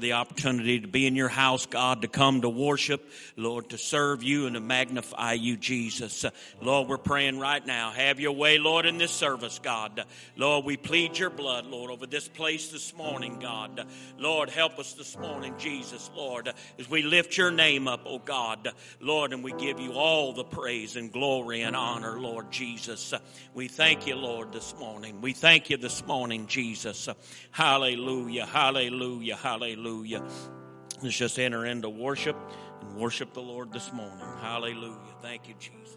the opportunity to be in your house, God, to come to worship, Lord, to serve you and to magnify you, Jesus. Lord, we're praying right now. Have your way, Lord, in this service, God. Lord, we plead your blood, Lord, over this place this morning, God. Lord, help us this morning, Jesus, Lord, as we lift your name up, oh God. Lord, and we give you all the praise and glory and honor, Lord Jesus. We thank you, Lord, this morning. We thank you this morning, Jesus. Hallelujah, Hallelujah, hallelujah, hallelujah. Let's just enter into worship and worship the Lord this morning. Hallelujah. Thank you, Jesus.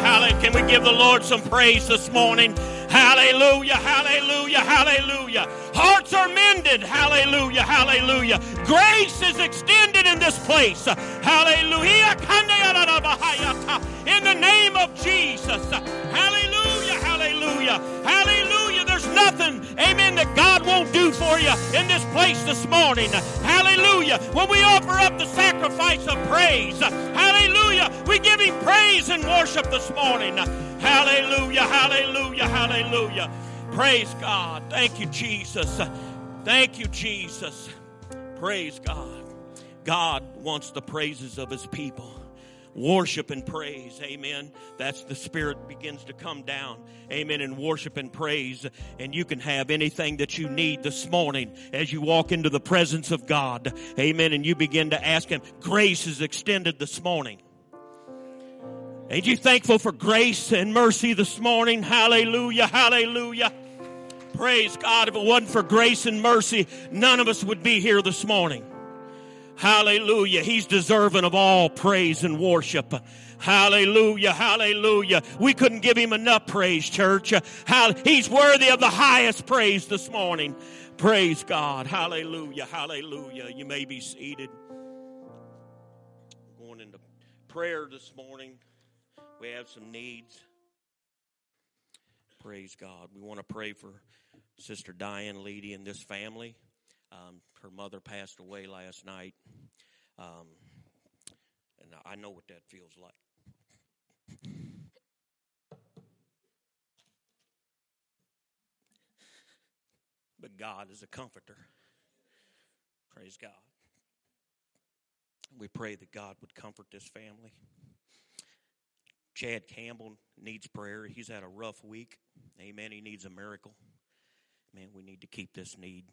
Hallelujah. Hallelujah. Can we give the Lord some praise this morning? Hallelujah. Hallelujah. Hallelujah. Hearts are mended. Hallelujah. Hallelujah. Grace is extended in this place. Hallelujah. In the name of Jesus. Hallelujah. Hallelujah. Hallelujah. There's nothing, amen, that God won't do for you in this place this morning. Hallelujah. When we offer up the sacrifice of praise, hallelujah, we give Him praise and worship this morning. Hallelujah. Hallelujah. Hallelujah. Praise God. Thank you, Jesus. Thank you, Jesus. Praise God. God wants the praises of His people worship and praise. Amen. That's the Spirit begins to come down. Amen. And worship and praise. And you can have anything that you need this morning as you walk into the presence of God. Amen. And you begin to ask Him. Grace is extended this morning. Ain't you thankful for grace and mercy this morning? Hallelujah. Hallelujah. Praise God. If it wasn't for grace and mercy, none of us would be here this morning. Hallelujah. He's deserving of all praise and worship. Hallelujah. Hallelujah. We couldn't give him enough praise, church. He's worthy of the highest praise this morning. Praise God. Hallelujah. Hallelujah. You may be seated. Going into prayer this morning. We have some needs. Praise God. We want to pray for Sister Diane Leedy and this family. Um, her mother passed away last night. Um, and I know what that feels like. But God is a comforter. Praise God. We pray that God would comfort this family. Chad Campbell needs prayer. He's had a rough week. Amen. He needs a miracle. Man, we need to keep this need.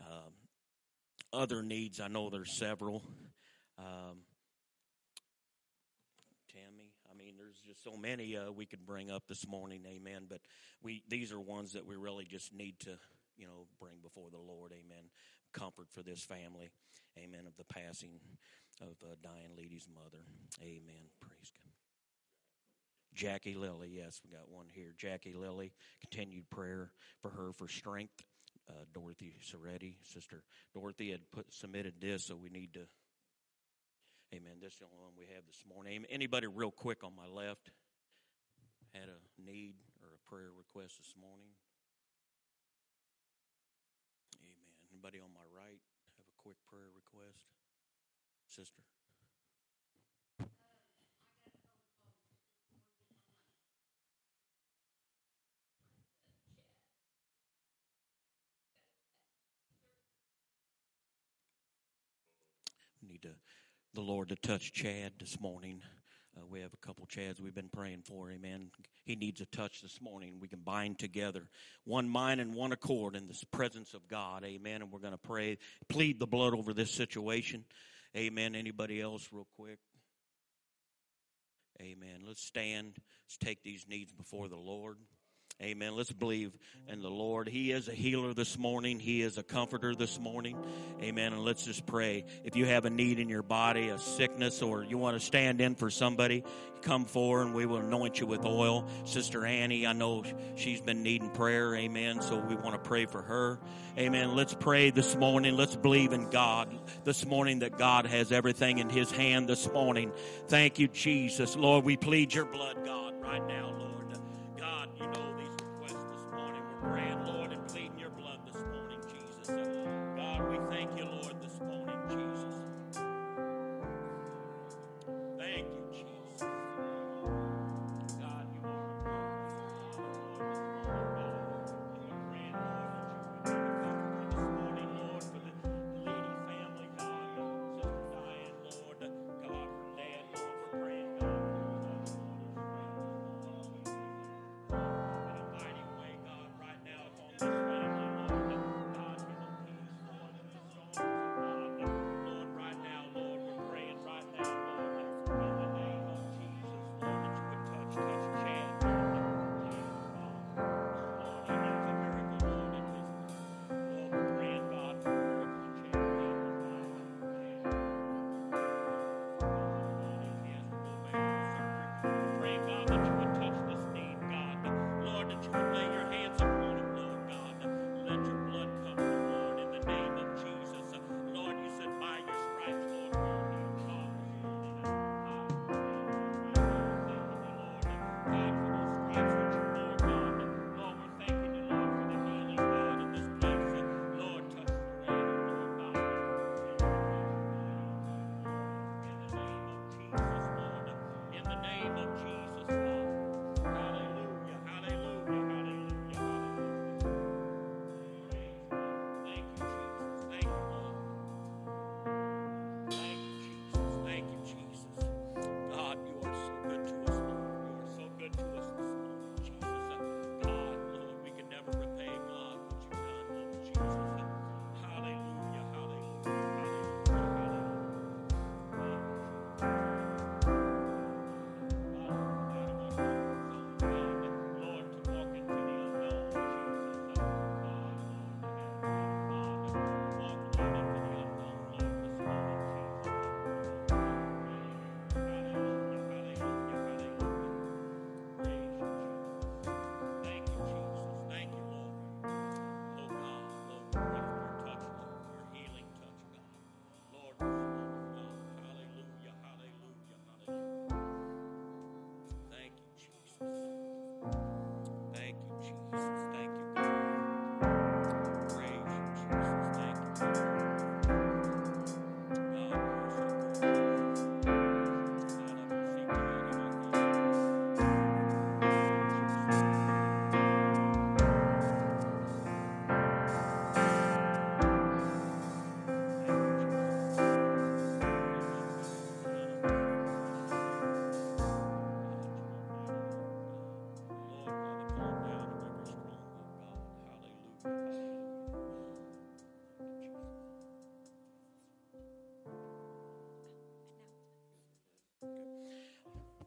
Um, other needs, I know there's several. Um, Tammy, I mean, there's just so many uh, we could bring up this morning, amen. But we these are ones that we really just need to, you know, bring before the Lord, amen. Comfort for this family, amen, of the passing of uh, Diane Leedy's mother, amen. Praise God. Jackie Lilly, yes, we got one here. Jackie Lilly, continued prayer for her for strength uh, Dorothy Soretti, Sister Dorothy had put submitted this, so we need to. Amen. This is the only one we have this morning. Anybody, real quick on my left, had a need or a prayer request this morning? Amen. Anybody on my right have a quick prayer request? Sister. need to, the Lord to touch Chad this morning. Uh, we have a couple Chads we've been praying for. Amen. He needs a touch this morning. We can bind together, one mind and one accord in the presence of God. Amen. And we're going to pray, plead the blood over this situation. Amen. Anybody else, real quick? Amen. Let's stand. Let's take these needs before the Lord. Amen. Let's believe in the Lord. He is a healer this morning. He is a comforter this morning. Amen. And let's just pray. If you have a need in your body, a sickness, or you want to stand in for somebody, come forward and we will anoint you with oil. Sister Annie, I know she's been needing prayer. Amen. So we want to pray for her. Amen. Let's pray this morning. Let's believe in God this morning that God has everything in His hand this morning. Thank you, Jesus. Lord, we plead your blood, God, right now,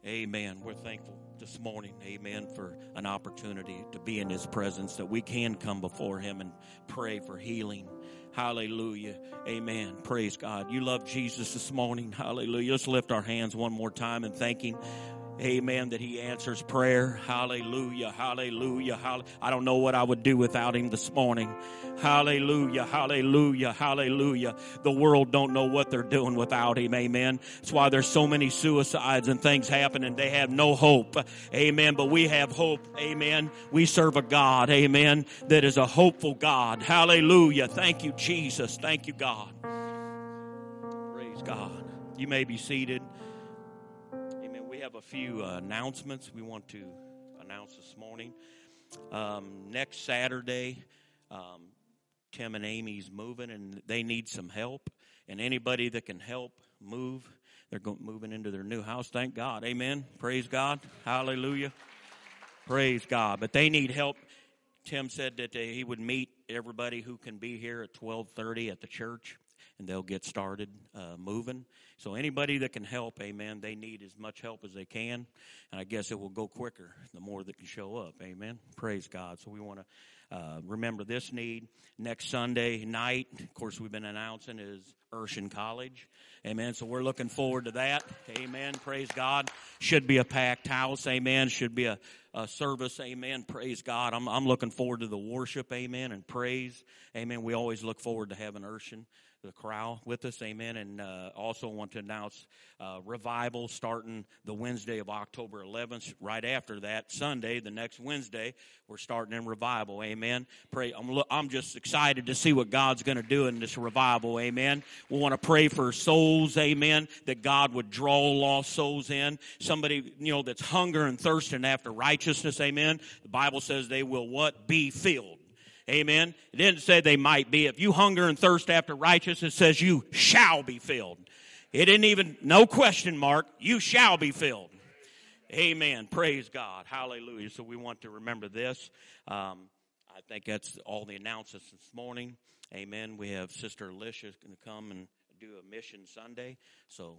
Amen. We're thankful this morning, amen, for an opportunity to be in His presence, that we can come before Him and pray for healing. Hallelujah. Amen. Praise God. You love Jesus this morning. Hallelujah. Let's lift our hands one more time and thank Him. Amen. That He answers prayer. Hallelujah. Hallelujah. Hall- I don't know what I would do without Him this morning. Hallelujah. Hallelujah. Hallelujah. The world don't know what they're doing without Him. Amen. That's why there's so many suicides and things happening. They have no hope. Amen. But we have hope. Amen. We serve a God. Amen. That is a hopeful God. Hallelujah. Thank you, Jesus. Thank you, God. Praise God. You may be seated. Few uh, announcements we want to announce this morning. Um, next Saturday, um, Tim and Amy's moving, and they need some help. And anybody that can help move, they're going, moving into their new house. Thank God. Amen. Praise God. Hallelujah. Praise God. But they need help. Tim said that they, he would meet everybody who can be here at twelve thirty at the church, and they'll get started uh, moving. So anybody that can help, amen. They need as much help as they can, and I guess it will go quicker the more that can show up. Amen. Praise God. So we want to uh, remember this need next Sunday night. Of course, we've been announcing is Urshan College. Amen. So we're looking forward to that. Amen. Praise God. Should be a packed house. Amen. Should be a, service. Amen. Praise God. I'm, I'm looking forward to the worship. Amen. And praise. Amen. We always look forward to having Urshan the Chorale with us. Amen. And uh, also want to announce uh, revival starting the Wednesday of October 11th. Right after that, Sunday, the next Wednesday, we're starting in revival. Amen. Pray. I'm, I'm just excited to see what God's going to do in this revival. Amen. We want to pray for souls. Amen. That God would draw lost souls in. Somebody, you know, that's hunger and thirsting after righteousness. Amen. The Bible says they will what? Be filled. Amen. It didn't say they might be. If you hunger and thirst after righteousness, it says you shall be filled. It didn't even, no question mark, you shall be filled. Amen. Praise God. Hallelujah. So we want to remember this. Um, I think that's all the announcements this morning. Amen. We have Sister Alicia going to come and do a mission Sunday. So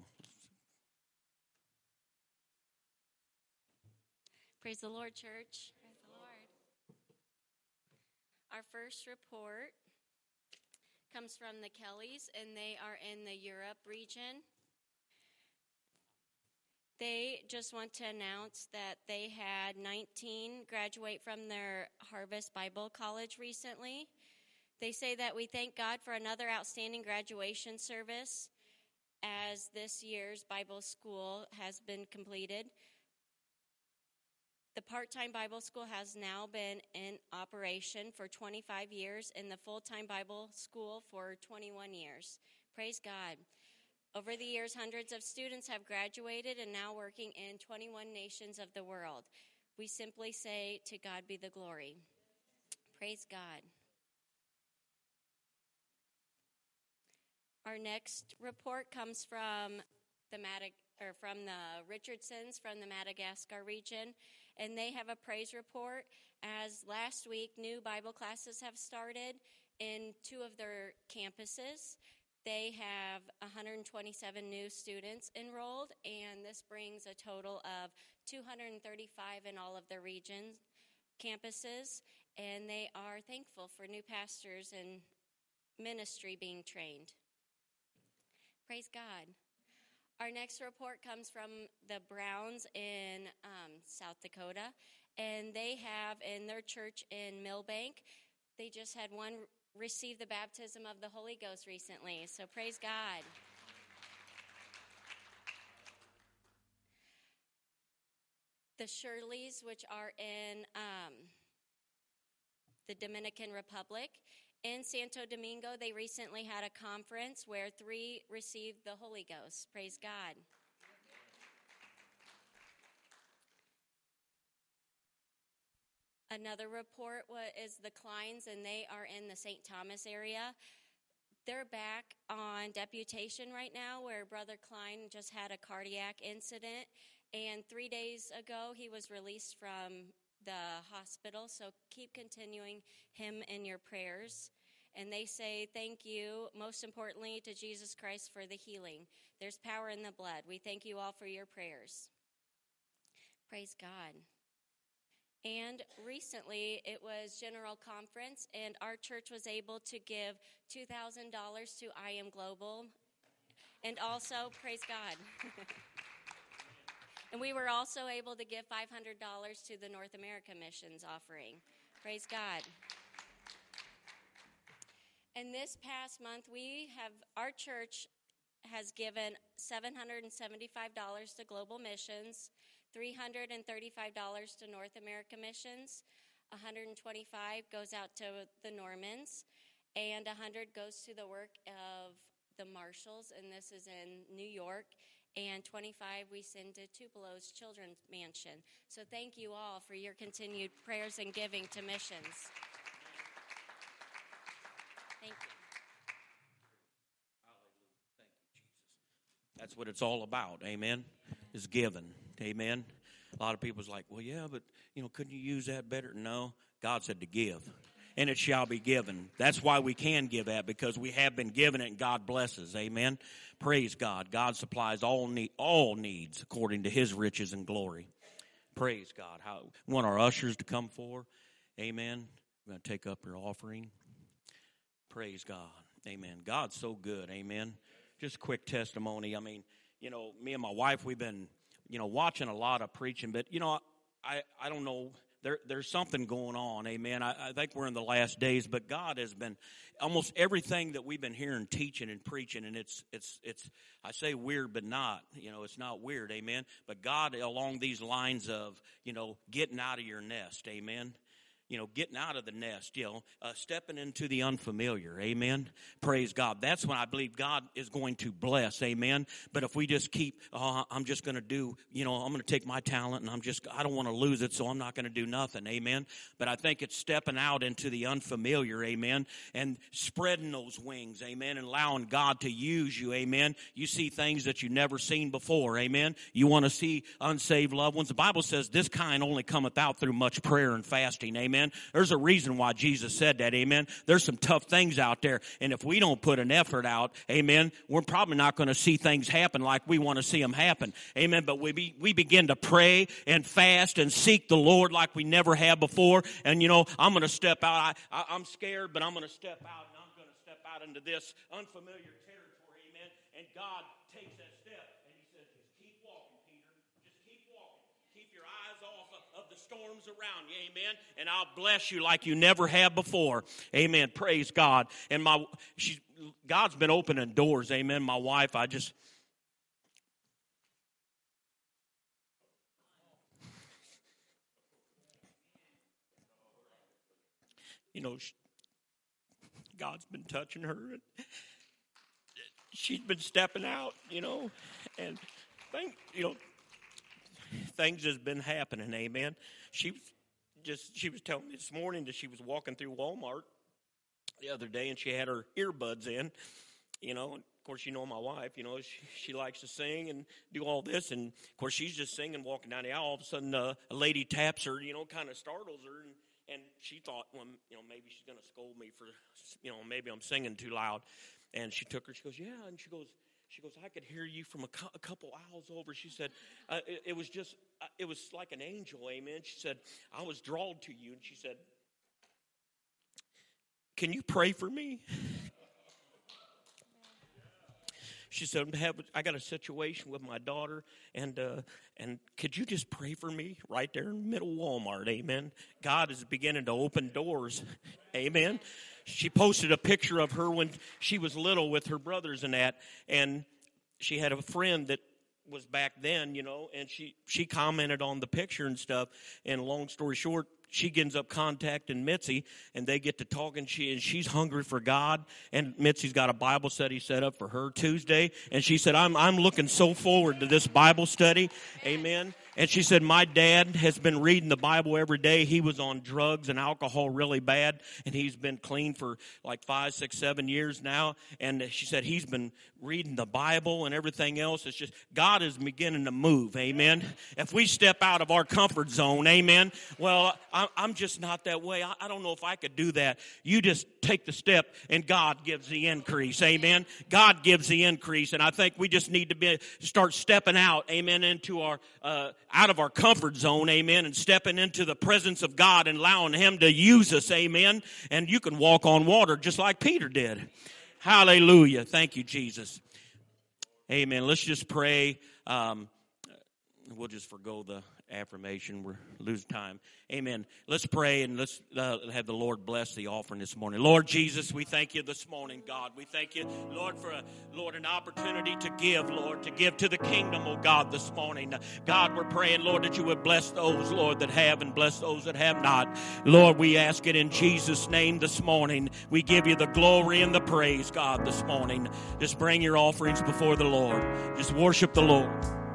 Praise the Lord, church. Our first report comes from the Kellys, and they are in the Europe region. They just want to announce that they had 19 graduate from their Harvest Bible College recently. They say that we thank God for another outstanding graduation service as this year's Bible school has been completed. The part time Bible school has now been in operation for 25 years and the full time Bible school for 21 years. Praise God. Over the years, hundreds of students have graduated and now working in 21 nations of the world. We simply say, To God be the glory. Praise God. Our next report comes from the Madag- or from the Richardsons from the Madagascar region, and they have a praise report. As last week, new Bible classes have started in two of their campuses. They have 127 new students enrolled, and this brings a total of 235 in all of the region campuses. And they are thankful for new pastors and ministry being trained. Praise God. Our next report comes from the Browns in um, South Dakota, and they have in their church in Milbank, they just had one receive the baptism of the Holy Ghost recently. So praise God. The Shirleys, which are in um, the Dominican Republic, in Santo Domingo, they recently had a conference where three received the Holy Ghost. Praise God. Another report is the Kleins, and they are in the St. Thomas area. They're back on deputation right now, where Brother Klein just had a cardiac incident. And three days ago, he was released from the hospital. So keep continuing him in your prayers. And they say, Thank you, most importantly, to Jesus Christ for the healing. There's power in the blood. We thank you all for your prayers. Praise God. And recently it was General Conference, and our church was able to give $2,000 to I Am Global. And also, praise God. and we were also able to give $500 to the North America Missions offering. Praise God. And this past month, we have, our church has given $775 to Global Missions, $335 to North America Missions, 125 goes out to the Normans, and 100 goes to the work of the Marshalls, and this is in New York. And 25 we send to Tupelo's Children's Mansion. So thank you all for your continued prayers and giving to missions. Thank you. That's what it's all about. Amen. Is given. Amen. A lot of people's like, well, yeah, but you know, couldn't you use that better? No, God said to give, and it shall be given. That's why we can give that because we have been given it, and God blesses. Amen. Praise God. God supplies all need, all needs according to His riches and glory. Praise God. How we want our ushers to come for. Amen. We're going to take up your offering. Praise God. Amen. God's so good. Amen. Just quick testimony. I mean, you know, me and my wife, we've been, you know, watching a lot of preaching, but you know, I I don't know. There, there's something going on, amen. I, I think we're in the last days, but God has been almost everything that we've been hearing, teaching and preaching, and it's it's it's. I say weird, but not. You know, it's not weird, amen. But God, along these lines of you know, getting out of your nest, amen you know, getting out of the nest, you know, uh, stepping into the unfamiliar. Amen. Praise God. That's when I believe God is going to bless. Amen. But if we just keep, oh, I'm just going to do, you know, I'm going to take my talent and I'm just, I don't want to lose it, so I'm not going to do nothing. Amen. But I think it's stepping out into the unfamiliar. Amen. And spreading those wings. Amen. And allowing God to use you. Amen. You see things that you've never seen before. Amen. You want to see unsaved loved ones. The Bible says this kind only cometh out through much prayer and fasting. Amen. There's a reason why Jesus said that. Amen. There's some tough things out there. And if we don't put an effort out, amen, we're probably not going to see things happen like we want to see them happen. Amen. But we, be, we begin to pray and fast and seek the Lord like we never have before. And, you know, I'm going to step out. I, I, I'm scared, but I'm going to step out and I'm going to step out into this unfamiliar territory. Amen. And God takes that step and He says, just keep walking, Peter. Just keep walking. Keep your eyes off of, of the storms around you. Amen. And I'll bless you like you never have before. Amen. Praise God. And my, she's, God's been opening doors. Amen. My wife, I just, you know, she, God's been touching her. And she's been stepping out, you know, and think, you know, things has been happening. Amen. She was just she was telling me this morning that she was walking through Walmart the other day and she had her earbuds in, you know. And of course, you know my wife. You know she, she likes to sing and do all this, and of course she's just singing, walking down the aisle. All of a sudden, uh, a lady taps her, you know, kind of startles her, and and she thought, well, you know, maybe she's going to scold me for, you know, maybe I'm singing too loud. And she took her. She goes, yeah, and she goes. She goes, I could hear you from a, cou- a couple aisles over. She said, uh, it, it was just, uh, it was like an angel, amen. She said, I was drawn to you. And she said, Can you pray for me? She said, "Have I got a situation with my daughter, and uh, and could you just pray for me right there in the middle Walmart? Amen. God is beginning to open doors. Amen. She posted a picture of her when she was little with her brothers and that, and she had a friend that was back then, you know, and she she commented on the picture and stuff. And long story short, she ends up contacting Mitzi, and they get to talking. She and she's hungry for God, and Mitzi's got a Bible study set up for her Tuesday, and she said, "I'm I'm looking so forward to this Bible study." Amen. And she said, My dad has been reading the Bible every day. He was on drugs and alcohol really bad, and he's been clean for like five, six, seven years now. And she said, He's been reading the Bible and everything else. It's just, God is beginning to move. Amen. If we step out of our comfort zone, amen. Well, I'm just not that way. I don't know if I could do that. You just take the step, and God gives the increase. Amen. God gives the increase. And I think we just need to be, start stepping out, amen, into our, uh, out of our comfort zone, amen, and stepping into the presence of God and allowing Him to use us, amen. And you can walk on water just like Peter did. Hallelujah. Thank you, Jesus. Amen. Let's just pray. Um, we'll just forego the affirmation. We're losing time. Amen. Let's pray and let's uh, have the Lord bless the offering this morning. Lord Jesus, we thank you this morning, God. We thank you, Lord, for a, Lord an opportunity to give, Lord, to give to the kingdom, oh God, this morning. God, we're praying, Lord, that you would bless those, Lord, that have and bless those that have not. Lord, we ask it in Jesus' name this morning. We give you the glory and the praise, God, this morning. Just bring your offerings before the Lord. Just worship the Lord.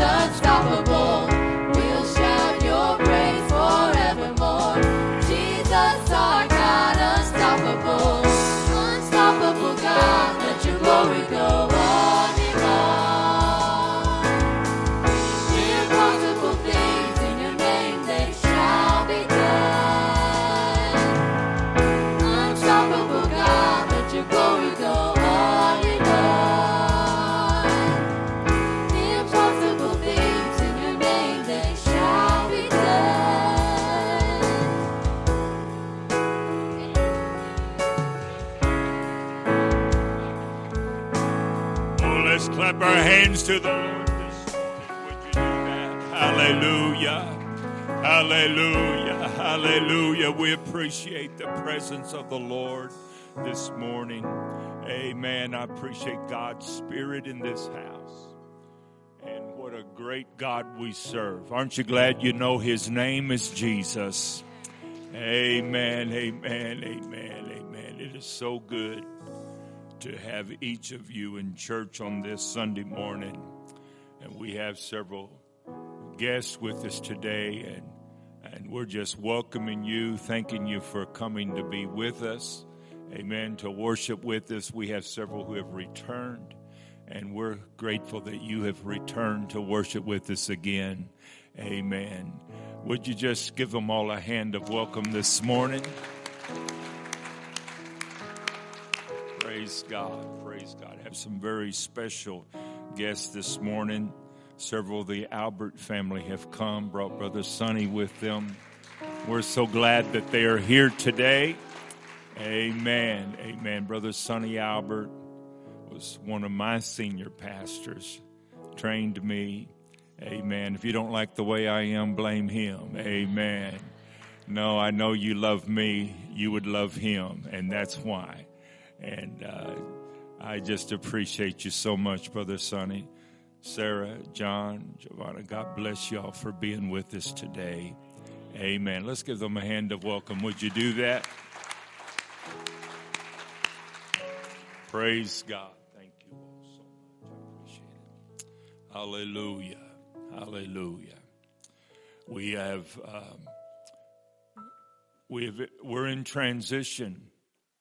unstoppable. Hallelujah. Hallelujah. We appreciate the presence of the Lord this morning. Amen. I appreciate God's Spirit in this house. And what a great God we serve. Aren't you glad you know His name is Jesus? Amen. Amen. Amen. Amen. It is so good to have each of you in church on this Sunday morning. And we have several guests with us today, and, we're just welcoming you, thanking you for coming to be with us. Amen. To worship with us. We have several who have returned, and we're grateful that you have returned to worship with us again. Amen. Would you just give them all a hand of welcome this morning? Praise God. Praise God. I have some very special guests this morning. Several of the Albert family have come, brought Brother Sonny with them. We're so glad that they are here today. Amen. Amen. Brother Sonny Albert was one of my senior pastors, trained me. Amen. If you don't like the way I am, blame him. Amen. No, I know you love me. You would love him, and that's why. And uh, I just appreciate you so much, Brother Sonny. Sarah, John, Giovanna, God bless y'all for being with us today. Amen. Let's give them a hand of welcome. Would you do that? Praise God. Thank you all so much. I appreciate it. Hallelujah. Hallelujah. We have, um, we have, we're in transition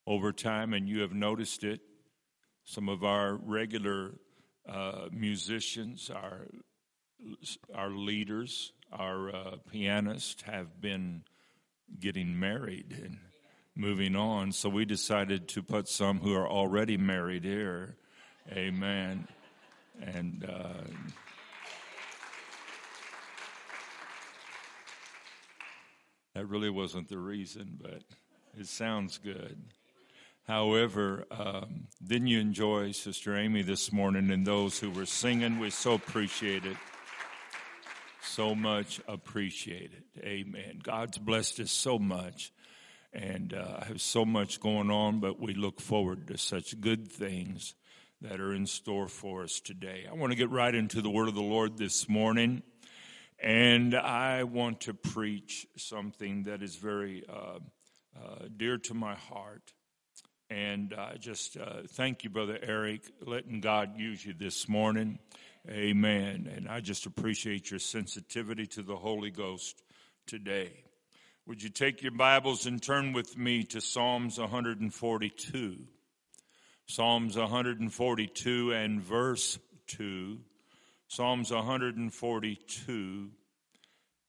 over time, and you have noticed it. Some of our regular uh, musicians, our our leaders, our uh, pianists have been getting married and moving on. So we decided to put some who are already married here. Amen. And uh, that really wasn't the reason, but it sounds good. However, um, didn't you enjoy Sister Amy this morning and those who were singing? We so appreciate it. So much appreciated. Amen. God's blessed us so much. And uh, have so much going on, but we look forward to such good things that are in store for us today. I want to get right into the word of the Lord this morning. And I want to preach something that is very uh, uh, dear to my heart. And I just uh, thank you, Brother Eric, letting God use you this morning. Amen. And I just appreciate your sensitivity to the Holy Ghost today. Would you take your Bibles and turn with me to Psalms 142? Psalms 142 and verse 2. Psalms 142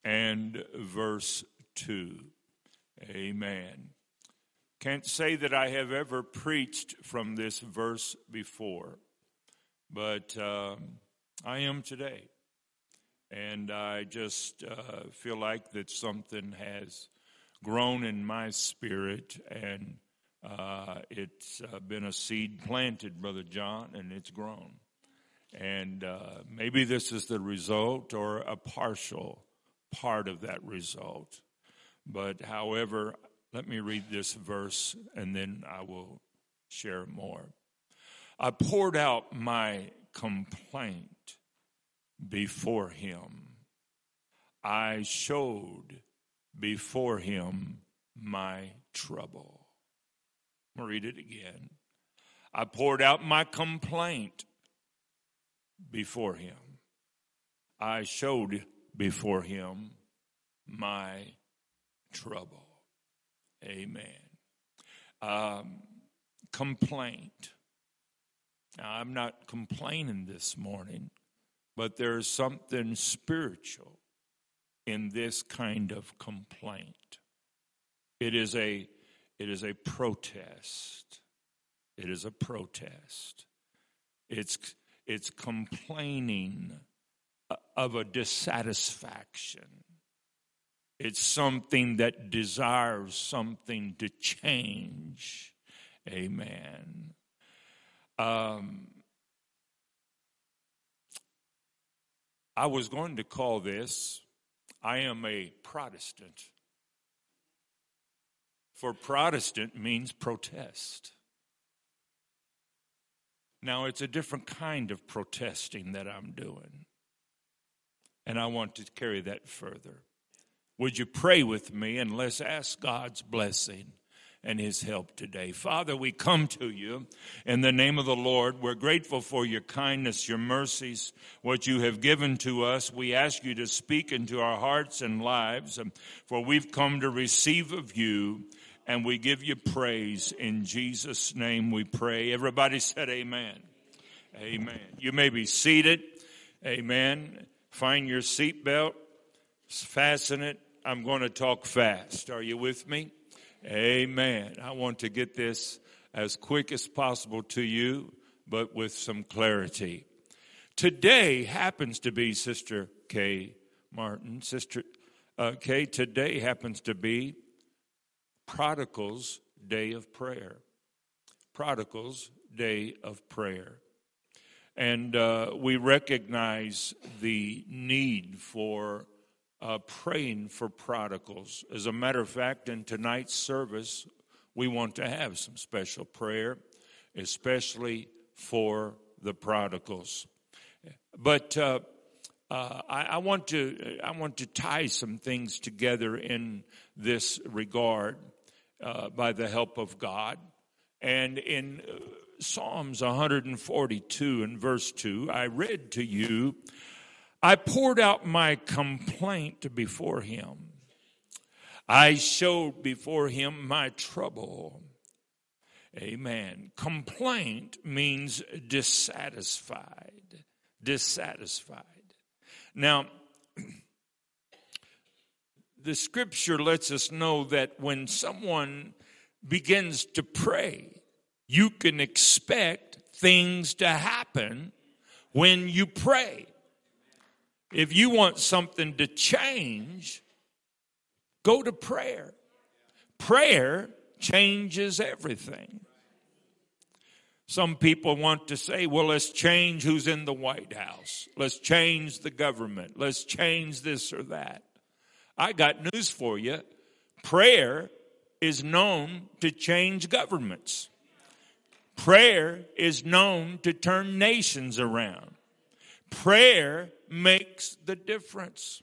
and verse 2. Amen. Can't say that I have ever preached from this verse before, but um, I am today. And I just uh, feel like that something has grown in my spirit, and uh, it's uh, been a seed planted, Brother John, and it's grown. And uh, maybe this is the result or a partial part of that result. But however, let me read this verse and then I will share more. I poured out my complaint before him. I showed before him my trouble. I'll read it again. I poured out my complaint before him. I showed before him my trouble. Amen. Um, complaint. Now, I'm not complaining this morning, but there's something spiritual in this kind of complaint. It is a it is a protest. It is a protest. It's it's complaining of a dissatisfaction. It's something that desires something to change. Amen. Um, I was going to call this, I am a Protestant. For Protestant means protest. Now, it's a different kind of protesting that I'm doing. And I want to carry that further. Would you pray with me and let's ask God's blessing and his help today. Father, we come to you in the name of the Lord. We're grateful for your kindness, your mercies, what you have given to us. We ask you to speak into our hearts and lives, um, for we've come to receive of you and we give you praise. In Jesus' name we pray. Everybody said amen. Amen. You may be seated. Amen. Find your seatbelt, fasten it. I'm going to talk fast. Are you with me? Amen. I want to get this as quick as possible to you, but with some clarity. Today happens to be Sister Kay Martin. Sister uh, today happens to be Prodigals Day of Prayer. Prodigals Day of Prayer. And uh, we recognize the need for uh, praying for prodigals. As a matter of fact, in tonight's service, we want to have some special prayer, especially for the prodigals. But uh, uh, I, I, want to I want to tie some things together in this regard uh, by the help of God, and in uh, Psalms 142 and verse 2, I read to you I poured out my complaint before him. I showed before him my trouble. Amen. Complaint means dissatisfied. Dissatisfied. Now, the scripture lets us know that when someone begins to pray, you can expect things to happen when you pray. If you want something to change, go to prayer. Prayer changes everything. Some people want to say, well, let's change who's in the White House. Let's change the government. Let's change this or that. I got news for you. Prayer is known to change governments. Prayer is known to turn nations around. Prayer makes the difference.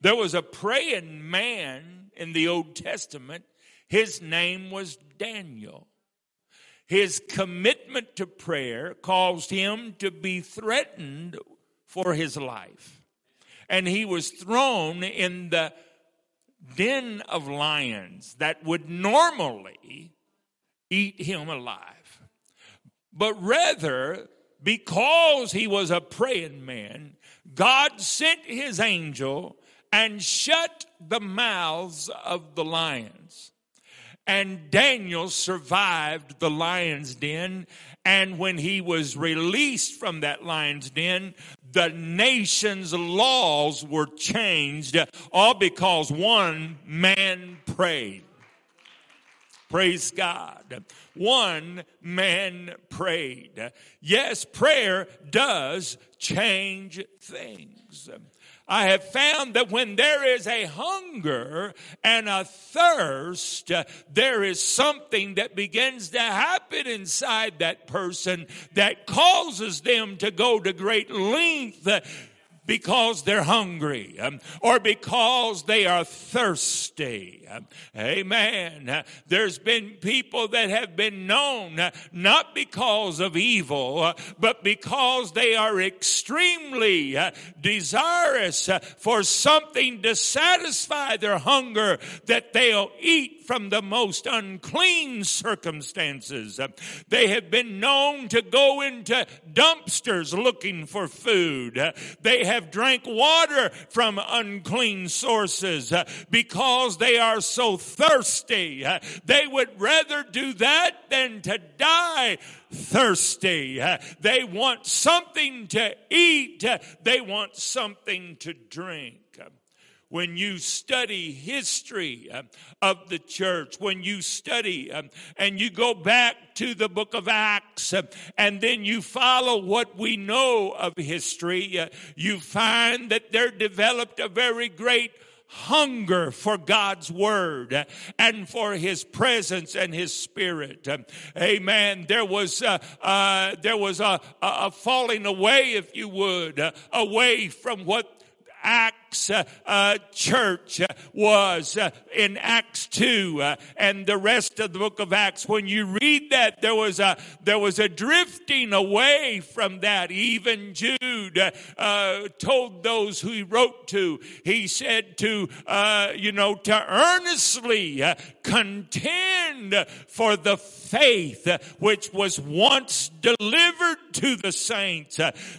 There was a praying man in the Old Testament. His name was Daniel. His commitment to prayer caused him to be threatened for his life. And he was thrown in the den of lions that would normally eat him alive. But rather, because he was a praying man, God sent his angel and shut the mouths of the lions. And Daniel survived the lion's den. And when he was released from that lion's den, the nation's laws were changed, all because one man prayed. Praise God. One man prayed. Yes, prayer does change things. I have found that when there is a hunger and a thirst, there is something that begins to happen inside that person that causes them to go to great length because they're hungry um, or because they are thirsty. Um, amen. There's been people that have been known uh, not because of evil, uh, but because they are extremely uh, desirous for something to satisfy their hunger that they'll eat from the most unclean circumstances. They have been known to go into dumpsters looking for food. They have have drank water from unclean sources uh, because they are so thirsty. Uh, they would rather do that than to die thirsty. Uh, they want something to eat. They want something to drink. When you study history uh, of the church, when you study um, and you go back to the book of Acts uh, and then you follow what we know of history, uh, you find that there developed a very great hunger for God's word and for his presence and his spirit. Amen. There was, uh, uh, there was a, a falling away, if you would, uh, away from what Acts uh, uh, church uh, was uh, in Acts 2 uh, and the rest of the book of Acts. When you read that, there was a, there was a drifting away from that. Even Jude uh, told those who he wrote to, he said to, you know, to earnestly contend for the faith which was once delivered to the saints.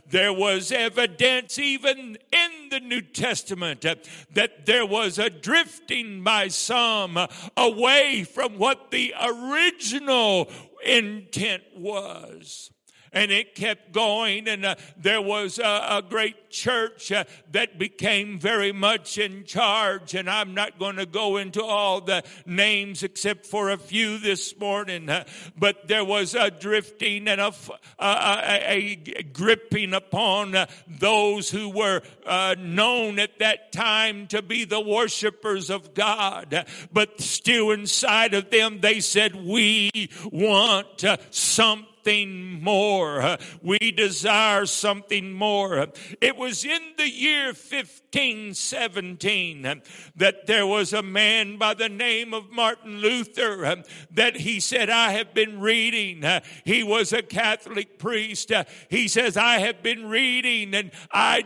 There was evidence even in the New Testament Uh, that there was a drifting by some away from what the original intent was and it kept going. And uh, there was a, a great church uh, that became very much in charge. And i'm not going to go into all the names except for a few this morning uh, but there was a drifting and a, a, a gripping upon uh, those who were uh, known at that time to be the worshipers of god. But still inside of them they said we want uh, something something more. We desire something more. It was in the year 1517 that there was a man by the name of Martin Luther that he said, I have been reading. He was a Catholic priest. He says, I have been reading and I,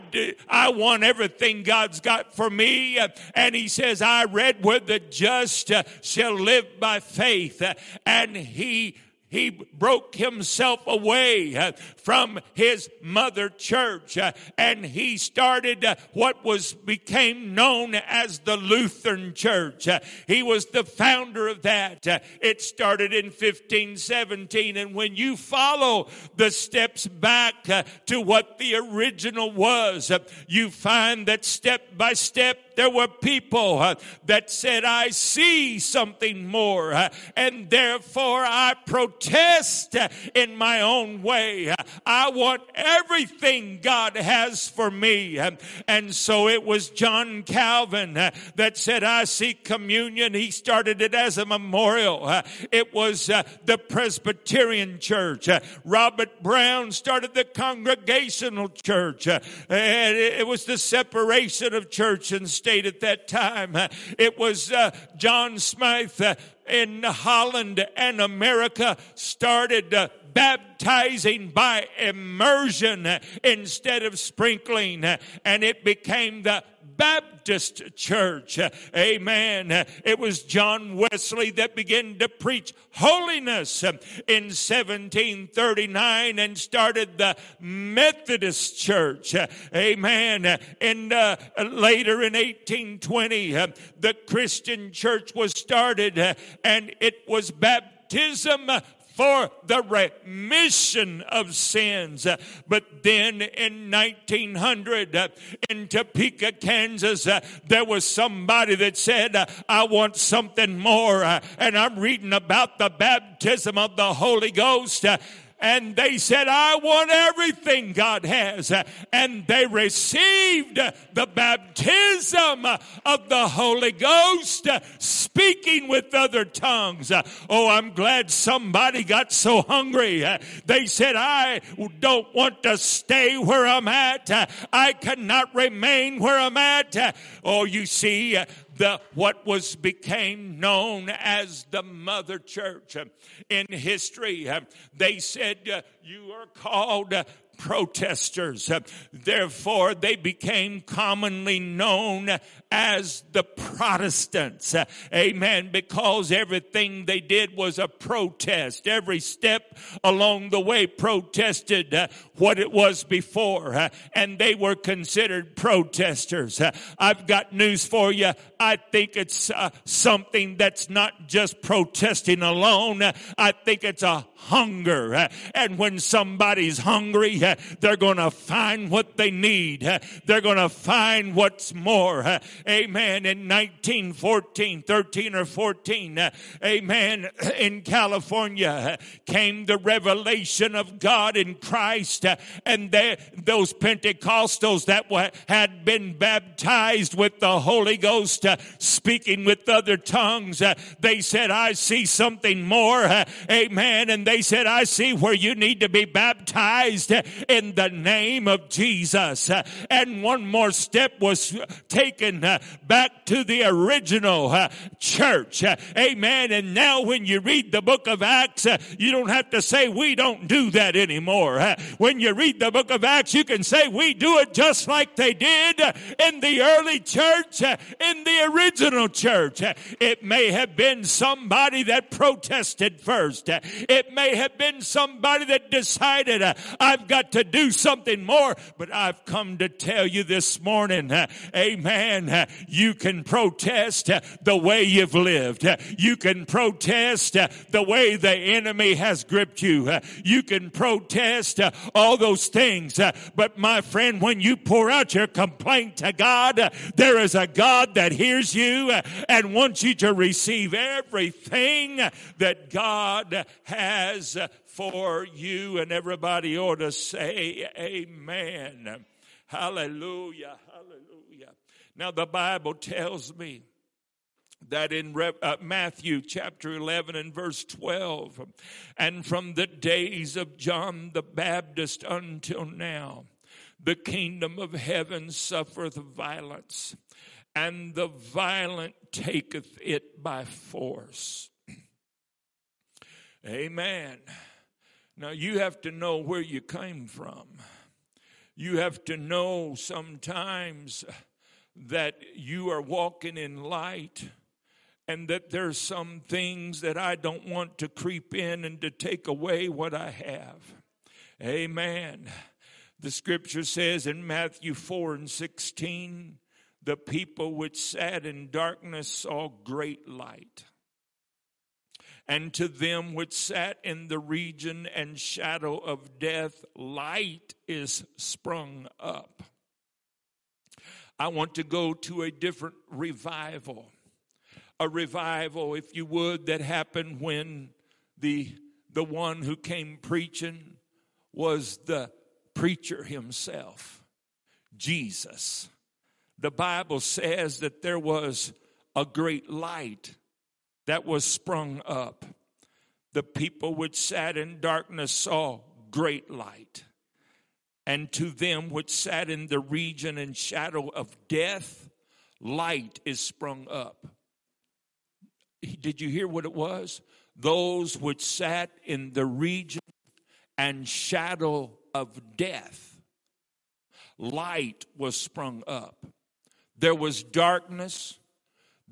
I want everything God's got for me. And he says, I read where the just shall live by faith. And he he broke himself away uh, from his mother church uh, and he started uh, what was became known as the Lutheran church. He was the founder of that. It started in 1517 and when you follow the steps back to what the original was, you find that step by step there were people uh, that said, I see something more, uh, and therefore I protest uh, in my own way. I want everything God has for me. And so it was John Calvin that said, I see communion. He started it as a memorial. It was the Presbyterian church. Robert Browne started the Congregational church. And it was the separation of church and state at that time. It was uh, John Smythe uh, in Holland and America started uh, baptizing by immersion instead of sprinkling, and it became the Baptist church. Amen. It was John Wesley that began to preach holiness in 1739 and started the Methodist church. Amen. And uh, later in 1820, uh, the Christian church was started and it was baptism for the remission of sins. But then in 1900 uh, in Topeka, Kansas, there was somebody that said, I want something more. And I'm reading about the baptism of the Holy Ghost and they said, I want everything God has. And they received the baptism of the Holy Ghost, speaking with other tongues. Oh, I'm glad somebody got so hungry. They said, I don't want to stay where I'm at. I cannot remain where I'm at. Oh, you see, the what was became known as the mother church in history they said uh, you are called uh, protesters. Therefore, they became commonly known as the Protestants. Amen. Because everything they did was a protest. Every step along the way protested uh, what it was before. Uh, and they were considered protesters. Uh, I've got news for you. I think it's something that's not just protesting alone. I think it's a hunger. And when somebody's hungry, they're going to find what they need. They're going to find what's more. Amen. In 1914, 13 or 14, uh, amen, in California came the revelation of God in Christ. And they, those Pentecostals that had been baptized with the Holy Ghost, speaking with other tongues, they said, I see something more. Amen. And they said, I see where you need to be baptized in the name of Jesus. And one more step was taken uh, back to the original uh, church. Amen. And now when you read the book of Acts, uh, you don't have to say we don't do that anymore. When you read the book of Acts, you can say we do it just like they did in the early church, in the original church. It may have been somebody that protested first. It may have been somebody that decided, uh, I've got to do something more. But I've come to tell you this morning, uh, amen, uh, you can protest uh, the way you've lived. Uh, you can protest uh, the way the enemy has gripped you. You can protest all those things. But my friend, when you pour out your complaint to God, there is a God that hears you and wants you to receive everything that God has for you. And everybody ought to say, Amen. Hallelujah. Hallelujah. Now, the Bible tells me that in uh, Matthew chapter 11 and verse 12, and from the days of John the Baptist until now, the kingdom of heaven suffereth violence, and the violent taketh it by force. Amen. Now you have to know where you came from. You have to know sometimes that you are walking in light and that there's some things that I don't want to creep in and to take away what I have. Amen. The scripture says in Matthew 4 and 16, the people which sat in darkness saw great light. And to them which sat in the region and shadow of death, light is sprung up. I want to go to a different revival. A revival, if you would, that happened when the, the one who came preaching was the preacher himself, Jesus. The Bible says that there was a great light that was sprung up. The people which sat in darkness saw great light. And to them which sat in the region and shadow of death, light is sprung up. Did you hear what it was? Those which sat in the region and shadow of death, light was sprung up. There was darkness,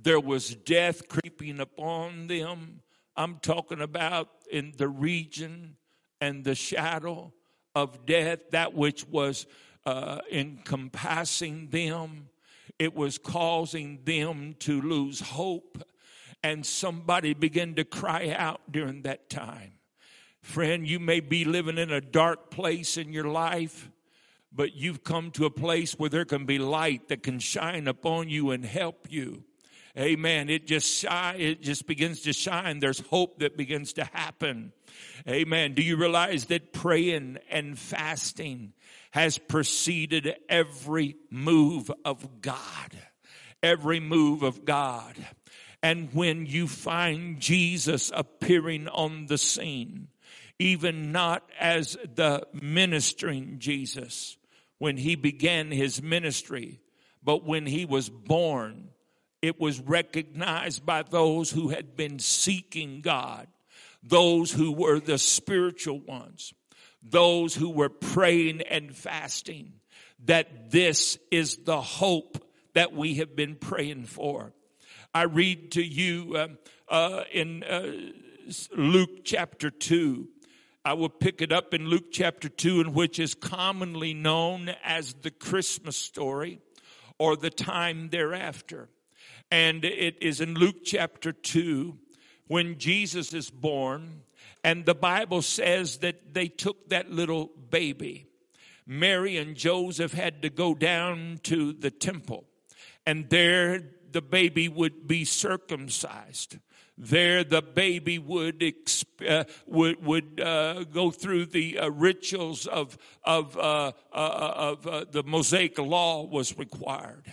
there was death creeping upon them. I'm talking about in the region and the shadow of death, that which was uh, encompassing them. It was causing them to lose hope. And somebody began to cry out during that time. Friend, you may be living in a dark place in your life, but you've come to a place where there can be light that can shine upon you and help you. Amen. It just it just begins to shine. There's hope that begins to happen. Amen. Do you realize that praying and fasting has preceded every move of God? Every move of God. And when you find Jesus appearing on the scene, even not as the ministering Jesus when he began his ministry, but when he was born, it was recognized by those who had been seeking God, those who were the spiritual ones, those who were praying and fasting, that this is the hope that we have been praying for. I read to you um, uh, in uh, Luke chapter 2. I will pick it up in Luke chapter 2, in which is commonly known as the Christmas story or the time thereafter. And it is in Luke chapter 2 when Jesus is born, and the Bible says that they took that little baby. Mary and Joseph had to go down to the temple, and there the baby would be circumcised. There, the baby would exp- uh, would would uh, go through the uh, rituals of of uh, uh, of uh, the Mosaic law was required,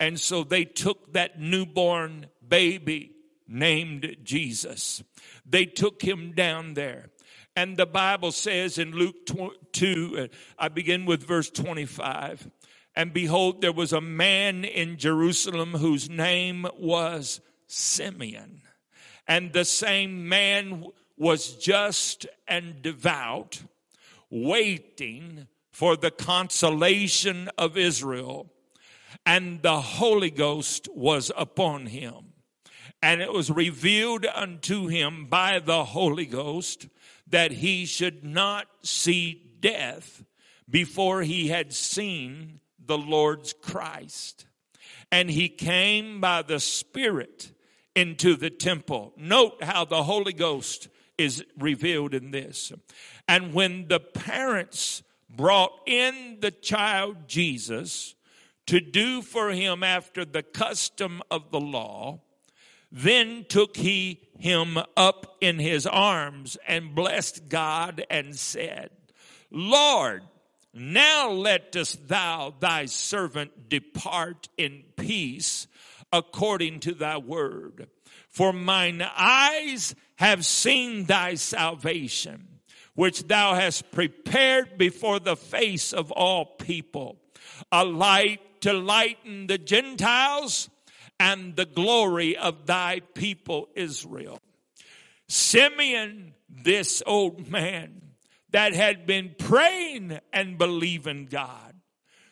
and so they took that newborn baby named Jesus. They took him down there. And the Bible says in Luke 2, uh, I begin with verse 25. And behold, there was a man in Jerusalem whose name was Simeon. And the same man was just and devout, waiting for the consolation of Israel. And the Holy Ghost was upon him. And it was revealed unto him by the Holy Ghost that he should not see death before he had seen the Lord's Christ. And he came by the Spirit into the temple. Note how the Holy Ghost is revealed in this. And when the parents brought in the child Jesus to do for him after the custom of the law, then took he him up in his arms and blessed God and said, Lord, now lettest thou thy servant depart in peace according to thy word. For mine eyes have seen thy salvation, which thou hast prepared before the face of all people, a light to lighten the Gentiles and the glory of thy people Israel. Simeon, this old man that had been praying and believing God,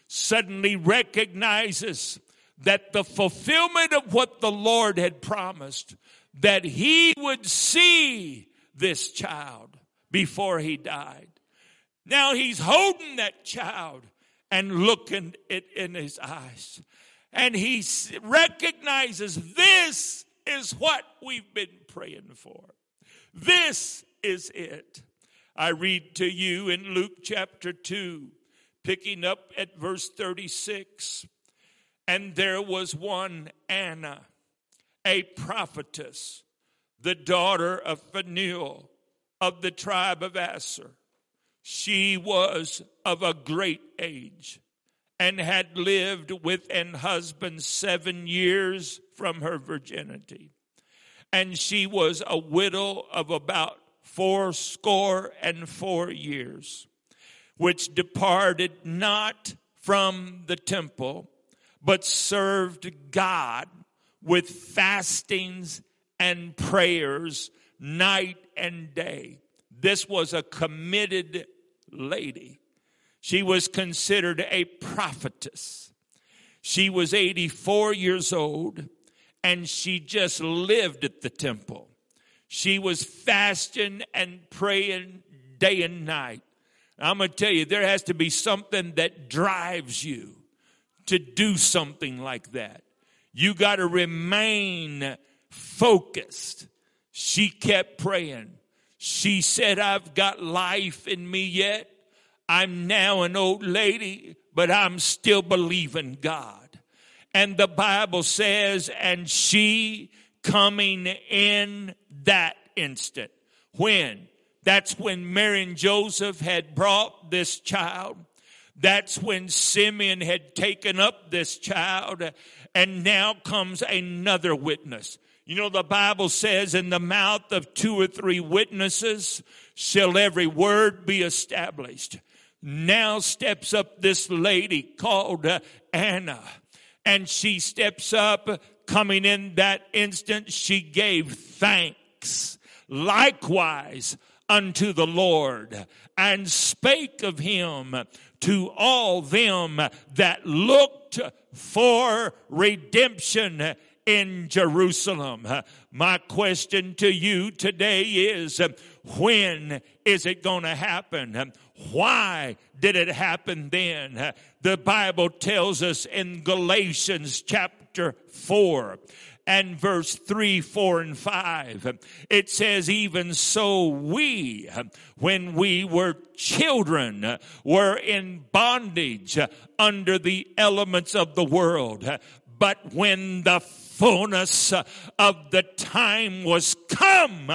suddenly recognizes that the fulfillment of what the Lord had promised, that he would see this child before he died. Now he's holding that child and looking it in his eyes and he recognizes this is what we've been praying for. This is it. I read to you in Luke chapter 2, picking up at verse 36. And there was one Anna, a prophetess, the daughter of Phanuel of the tribe of Aser. She was of a great age and had lived with an husband seven years from her virginity. And she was a widow of about fourscore and four years, which departed not from the temple, but served God with fastings and prayers night and day. This was a committed lady. She was considered a prophetess. She was 84 years old and she just lived at the temple. She was fasting and praying day and night. I'm going to tell you, there has to be something that drives you to do something like that. You got to remain focused. She kept praying. She said, I've got life in me yet. I'm now an old lady, but I'm still believing God. And the Bible says, and she coming in that instant. When? That's when Mary and Joseph had brought this child. That's when Simeon had taken up this child. And now comes another witness. You know, the Bible says, in the mouth of two or three witnesses shall every word be established now steps up this lady called uh, Anna. And she steps up, coming in that instant, she gave thanks. Likewise unto the Lord, and spake of him to all them that looked for redemption in Jerusalem. My question to you today is when is it going to happen? Why did it happen then? The Bible tells us in Galatians chapter 4 and verse 3, 4, and 5. It says, even so we, when we were children, were in bondage under the elements of the world. But when the fullness of the time was come,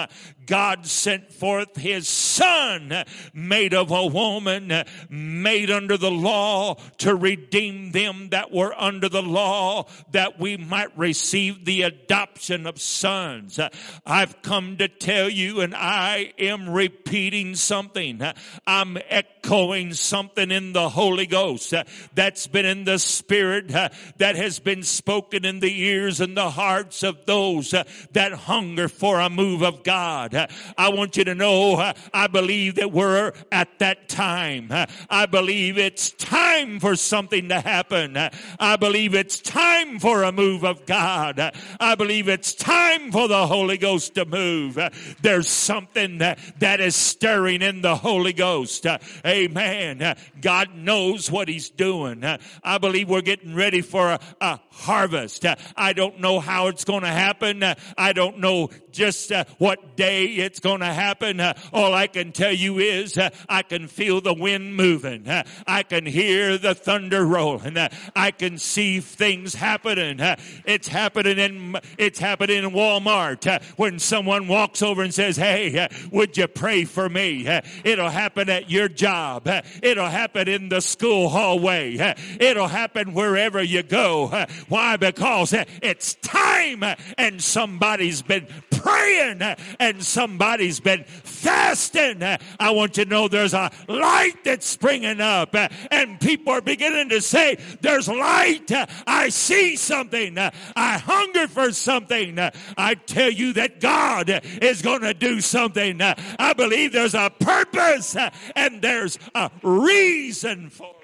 God sent forth his son, made of a woman, made under the law, to redeem them that were under the law, that we might receive the adoption of sons. I've come to tell you, and I am repeating something. I'm echoing something in the Holy Ghost that's been in the Spirit, that has been spoken in the ears and the hearts of those that hunger for a move of God. I want you to know, uh, I believe that we're at that time. Uh, I believe it's time for something to happen. Uh, I believe it's time for a move of God. I believe it's time for the Holy Ghost to move. There's something that, that is stirring in the Holy Ghost. Amen. God knows what He's doing. I believe we're getting ready for a, a harvest. I don't know how it's going to happen. I don't know just uh, what day it's going to happen. Uh, all I can tell you is uh, I can feel the wind moving. Uh, I can hear the thunder rolling. Uh, I can see things happening. Uh, it's happening in it's happening in Walmart when someone walks over and says, "Hey, would you pray for me?" it'll happen at your job. it'll happen in the school hallway. it'll happen wherever you go. why? Because it's time, and somebody's been praying and somebody's been fasting. I want you to know there's a light that's springing up and people are beginning to say, there's light. I see something. I hunger for something. I tell you that God is going to do something. I believe there's a purpose and there's a reason for it.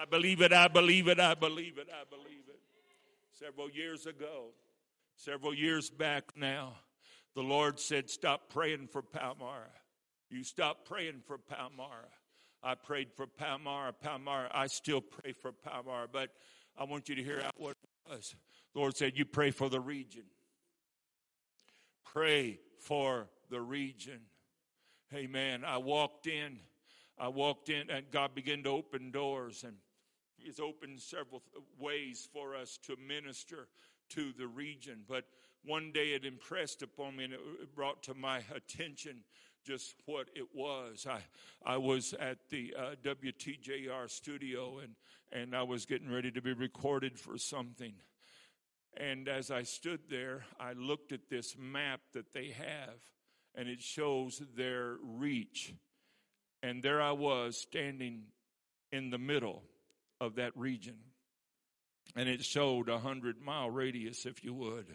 I believe it, I believe it, I believe it, I believe it. Several years ago, Several years back now, the Lord said, Stop praying for Palmyra. You stop praying for Palmyra. I prayed for Palmyra, Palmyra. I still pray for Palmyra, but I want you to hear out what it was. The Lord said, You pray for the region. Pray for the region. Amen. I walked in, I walked in, and God began to open doors, and He's opened several ways for us to minister to the region. But one day it impressed upon me and it brought to my attention just what it was. I, I was at the uh, WTJR studio and, and I was getting ready to be recorded for something. And as I stood there, I looked at this map that they have, and it shows their reach. And there I was standing in the middle of that region and it showed a hundred mile radius, if you would,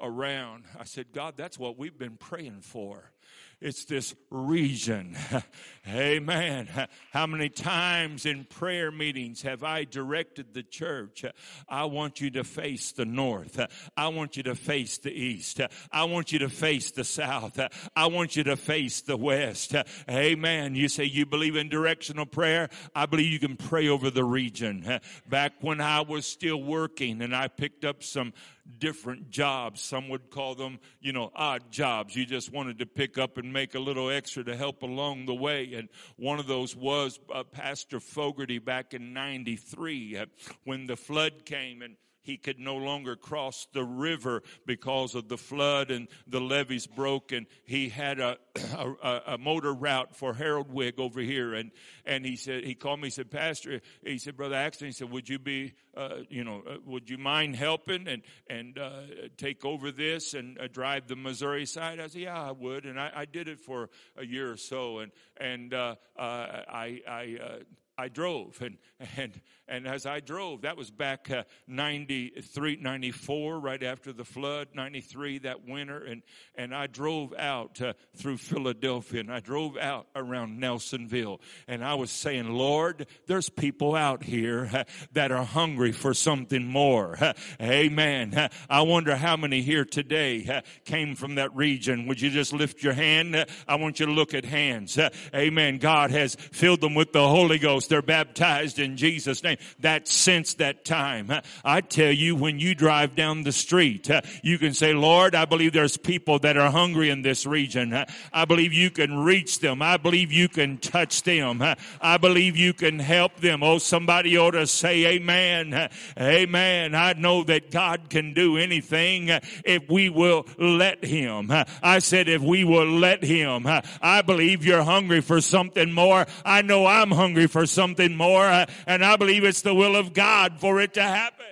around. I said, God, that's what we've been praying for. It's this region. Amen. How many times in prayer meetings have I directed the church? I want you to face the north. I want you to face the east. I want you to face the south. I want you to face the west. Amen. You say you believe in directional prayer. I believe you can pray over the region. Back when I was still working and I picked up some different jobs. Some would call them, you know, odd jobs. You just wanted to pick up and make a little extra to help along the way. And one of those was uh, Pastor Fogarty back in 93 uh, when the flood came and he could no longer cross the river because of the flood and the levees broke and he had a, a, a, motor route for Herald-Whig over here. And and he said he called me he said pastor he said brother Axton he said would you be uh, you know uh, would you mind helping and and uh, take over this and uh, drive the Missouri side? I said yeah I would. And I, I did it for a year or so and and uh, I I I drove. And and and as I drove, that was back uh, 93, 94, right after the flood, 93, that winter. And, and I drove out uh, through Philadelphia and I drove out around Nelsonville. And I was saying, Lord, there's people out here uh, that are hungry for something more. Amen. I wonder how many here today uh, came from that region. Would you just lift your hand? I want you to look at hands. Amen. God has filled them with the Holy. Ghost. They're baptized in Jesus' name. That since that time. I tell you, when you drive down the street, you can say, Lord, I believe there's people that are hungry in this region. I believe you can reach them. I believe you can touch them. I believe you can help them. Oh, somebody ought to say amen. Amen. I know that God can do anything if we will let him. I said, if we will let him. I believe you're hungry for something more. I know I'm hungry for something more. And I believe it's the will of God for it to happen.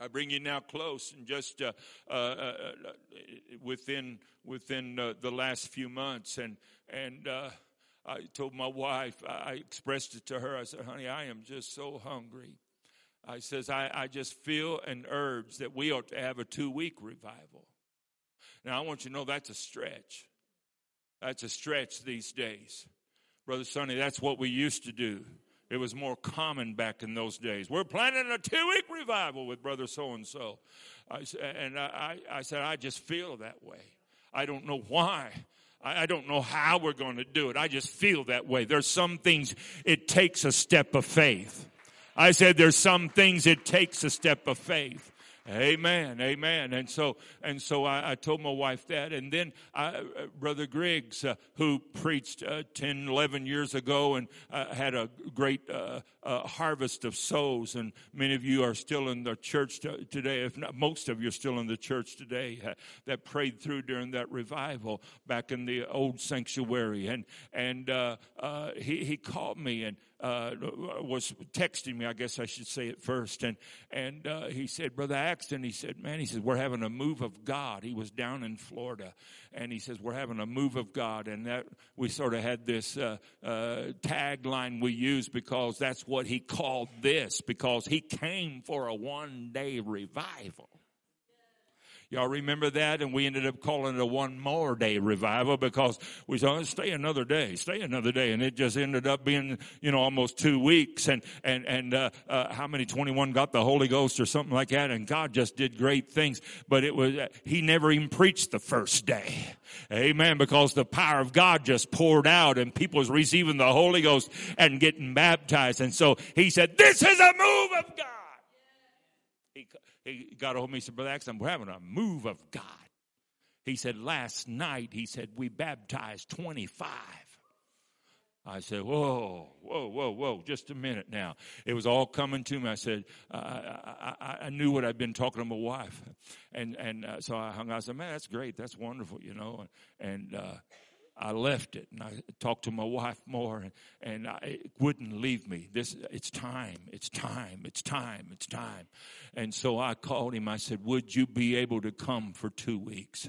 I bring you now close and just uh, uh, uh, within within uh, the last few months, and and uh, I told my wife, I expressed it to her. I said, "Honey, I am just so hungry." I says, I, I just feel an urge that we ought to have a two week revival. Now, I want you to know that's a stretch. That's a stretch these days. Brother Sonny, that's what we used to do. It was more common back in those days. We're planning a two week revival with Brother so and so. And I, I said, I just feel that way. I don't know why. I don't know how we're going to do it. I just feel that way. There's some things it takes a step of faith. I said there's some things it takes a step of faith. Amen, amen. And so, and so I, I told my wife that. And then I, uh, Brother Griggs, uh, who preached uh, 10, 11 years ago and uh, had a great uh, uh, harvest of souls. And many of you are still in the church t- today, if not most of you are still in the church today, that prayed through during that revival back in the old sanctuary. And, and he, he called me and uh, was texting me, I guess I should say it first, and and uh, he said, Brother Axton, he said, man, he says we're having a move of God. He was down in Florida, and he says we're having a move of God, and that we sort of had this uh, uh tagline we use because that's what he called this because he came for a one day revival. Y'all remember that? And we ended up calling it a one more day revival because we said, oh, stay another day, stay another day. And it just ended up being, you know, almost two weeks. And, and, and, uh, uh, how many 21 got the Holy Ghost or something like that? And God just did great things. But it was, uh, he never even preached the first day. Amen. Because the power of God just poured out and people was receiving the Holy Ghost and getting baptized. And so he said, this is a move of God he got a hold of me. He said, Brother Axton, we're having a move of God. He said, last night, he said, we baptized 25. I said, whoa, whoa, whoa, whoa, just a minute now. It was all coming to me. I said, I, I, I, knew what I'd been talking to my wife. And, and uh, so I hung out. I said, man, that's great. That's wonderful, you know. And, uh, I left it and I talked to my wife more and, and I, it wouldn't leave me. This, it's time, it's time, it's time, it's time. And so I called him. I said, would you be able to come for two weeks?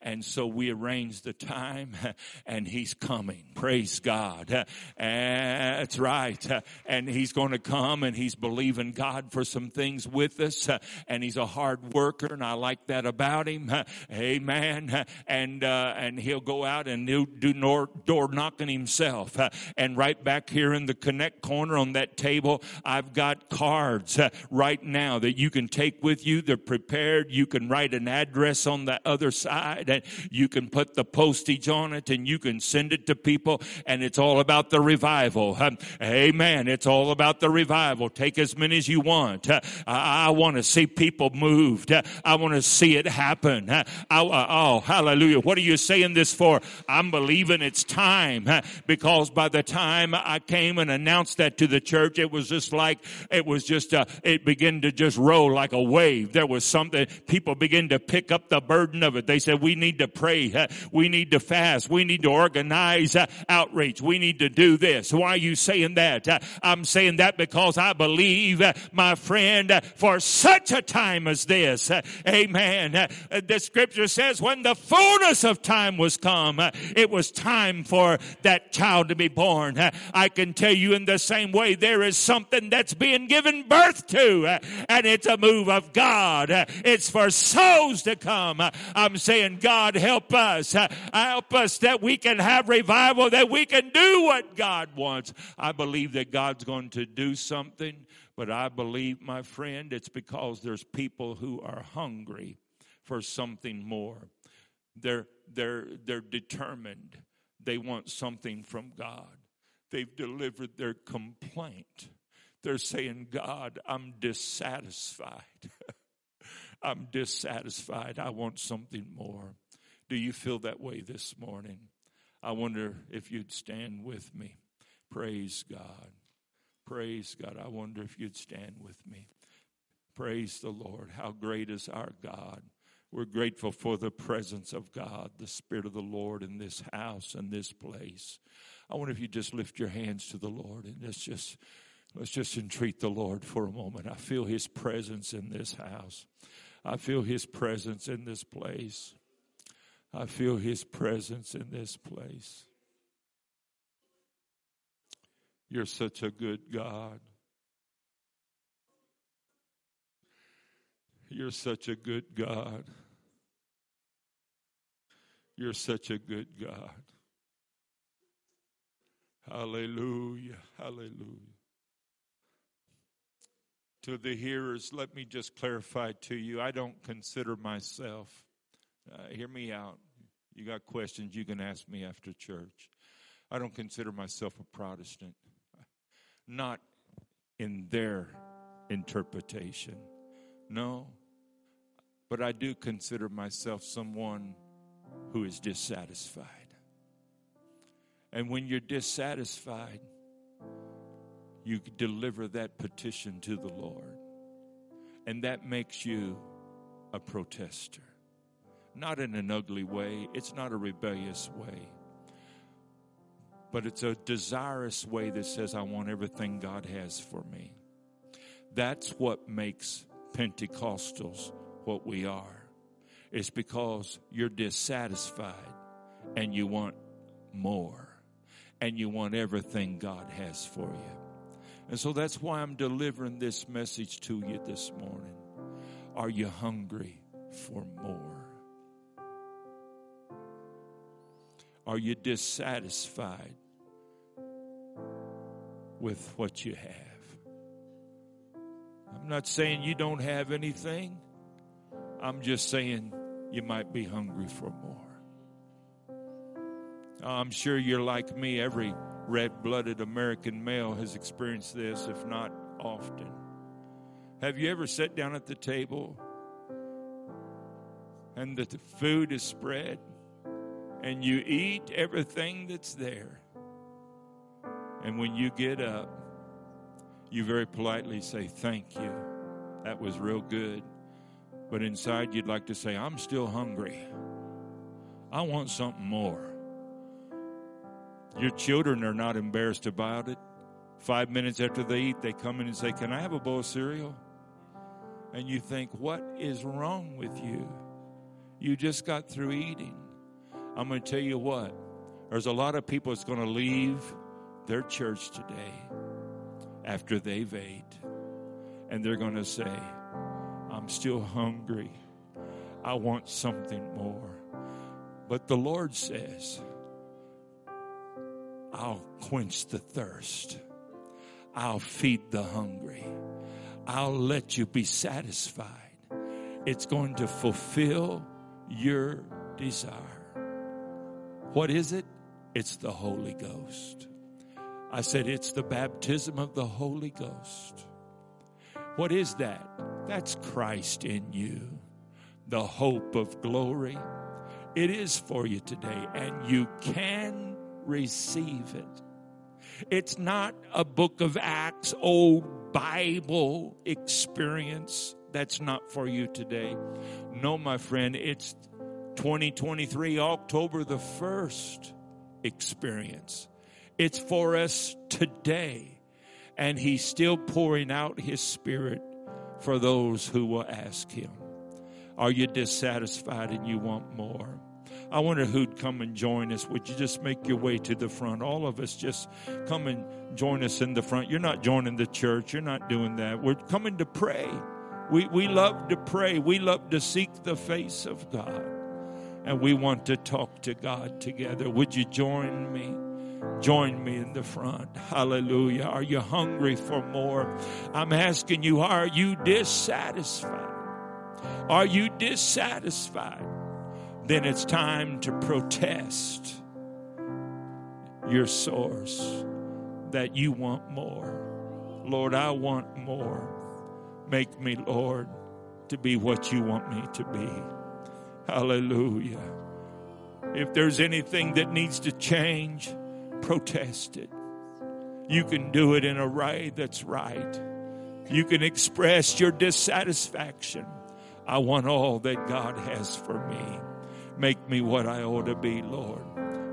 And so we arranged the time and he's coming. Praise God. That's right. And he's going to come and he's believing God for some things with us. And he's a hard worker and I like that about him. Amen. And, uh, and he'll go out and he'll do door knocking himself. Uh, and right back here in the connect corner on that table, I've got cards uh, right now that you can take with you. They're prepared. You can write an address on the other side and you can put the postage on it and you can send it to people. And it's all about the revival. Um, amen. It's all about the revival. Take as many as you want. Uh, I, want to see people moved. I want to see it happen. I, oh, hallelujah. What are you saying this for? I'm believing it's time because by the time I came and announced that to the church, it was just like, it was just, uh, it began to just roll like a wave. There was something, people began to pick up the burden of it. They said, we need to pray. We need to fast. We need to organize uh, outreach. We need to do this. Why are you saying that? Uh, I'm saying that because I believe, my friend, for such a time as this. Amen. The scripture says when the fullness of time was come, it it was time for that child to be born. Uh, I can tell you in the same way, there is something that's being given birth to, uh, and it's a move of God. Uh, it's for souls to come. I'm saying, God, help us. Help us that we can have revival, that we can do what God wants. I believe that God's going to do something, but I believe, my friend, it's because there's people who are hungry for something more. They're, they're, they're determined. They want something from God. they've delivered their complaint. They're saying, God, I'm dissatisfied. I'm dissatisfied. I want something more. Do you feel that way this morning? I wonder if you'd stand with me. Praise God. Praise God. I wonder if you'd stand with me. Praise the Lord. How great is our God. We're grateful for the presence of God, the Spirit of the Lord in this house and this place. I wonder if you just lift your hands to the Lord and let's just let's just entreat the Lord for a moment. I feel his presence in this house. I feel his presence in this place. I feel his presence in this place. You're such a good God. You're such a good God. You're such a good God. Hallelujah. Hallelujah. To the hearers, let me just clarify to you I don't consider myself, uh, hear me out. You got questions, you can ask me after church. I don't consider myself a Protestant, not in their interpretation. No, but I do consider myself someone who is dissatisfied. And when you're dissatisfied, you deliver that petition to the Lord. And that makes you a protester. Not in an ugly way, it's not a rebellious way, but it's a desirous way that says, I want everything God has for me. That's what makes Pentecostals what we are. It's because you're dissatisfied and you want more and you want everything God has for you. And so that's why I'm delivering this message to you this morning. Are you hungry for more? Are you dissatisfied with what you have? I'm not saying you don't have anything. I'm just saying you might be hungry for more. I'm sure you're like me. Every red blooded American male has experienced this, if not often. Have you ever sat down at the table and the food is spread and you eat everything that's there? And when you get up, you very politely say, Thank you. That was real good. But inside, you'd like to say, I'm still hungry. I want something more. Your children are not embarrassed about it. Five minutes after they eat, they come in and say, Can I have a bowl of cereal? And you think, What is wrong with you? You just got through eating. I'm going to tell you what, there's a lot of people that's going to leave their church today after they've ate, and they're going to say, I'm still hungry. I want something more. But the Lord says, I'll quench the thirst. I'll feed the hungry. I'll let you be satisfied. It's going to fulfill your desire. What is it? It's the Holy Ghost. I said, it's the baptism of the Holy Ghost. What is that? That's Christ in you, the hope of glory. It is for you today, and you can receive it. It's not a book of Acts, old Bible experience. That's not for you today. No, my friend, it's 2023, October the 1st experience. It's for us today. And He's still pouring out His Spirit for those who will ask Him. Are you dissatisfied and you want more? I wonder who'd come and join us. Would you just make your way to the front? All of us just come and join us in the front. You're not joining the church. You're not doing that. We're coming to pray. We, we love to pray. We love to seek the face of God. And we want to talk to God together. Would you join me? Join me in the front. Hallelujah. Are you hungry for more? I'm asking you, are you dissatisfied? Are you dissatisfied? Then it's time to protest your source. that you want more. Lord, I want more. Make me, Lord, to be what you want me to be. Hallelujah. If there's anything that needs to change, protest it. You can do it in a way that's right. You can express your dissatisfaction. I want all that God has for me. Make me what I ought to be, Lord.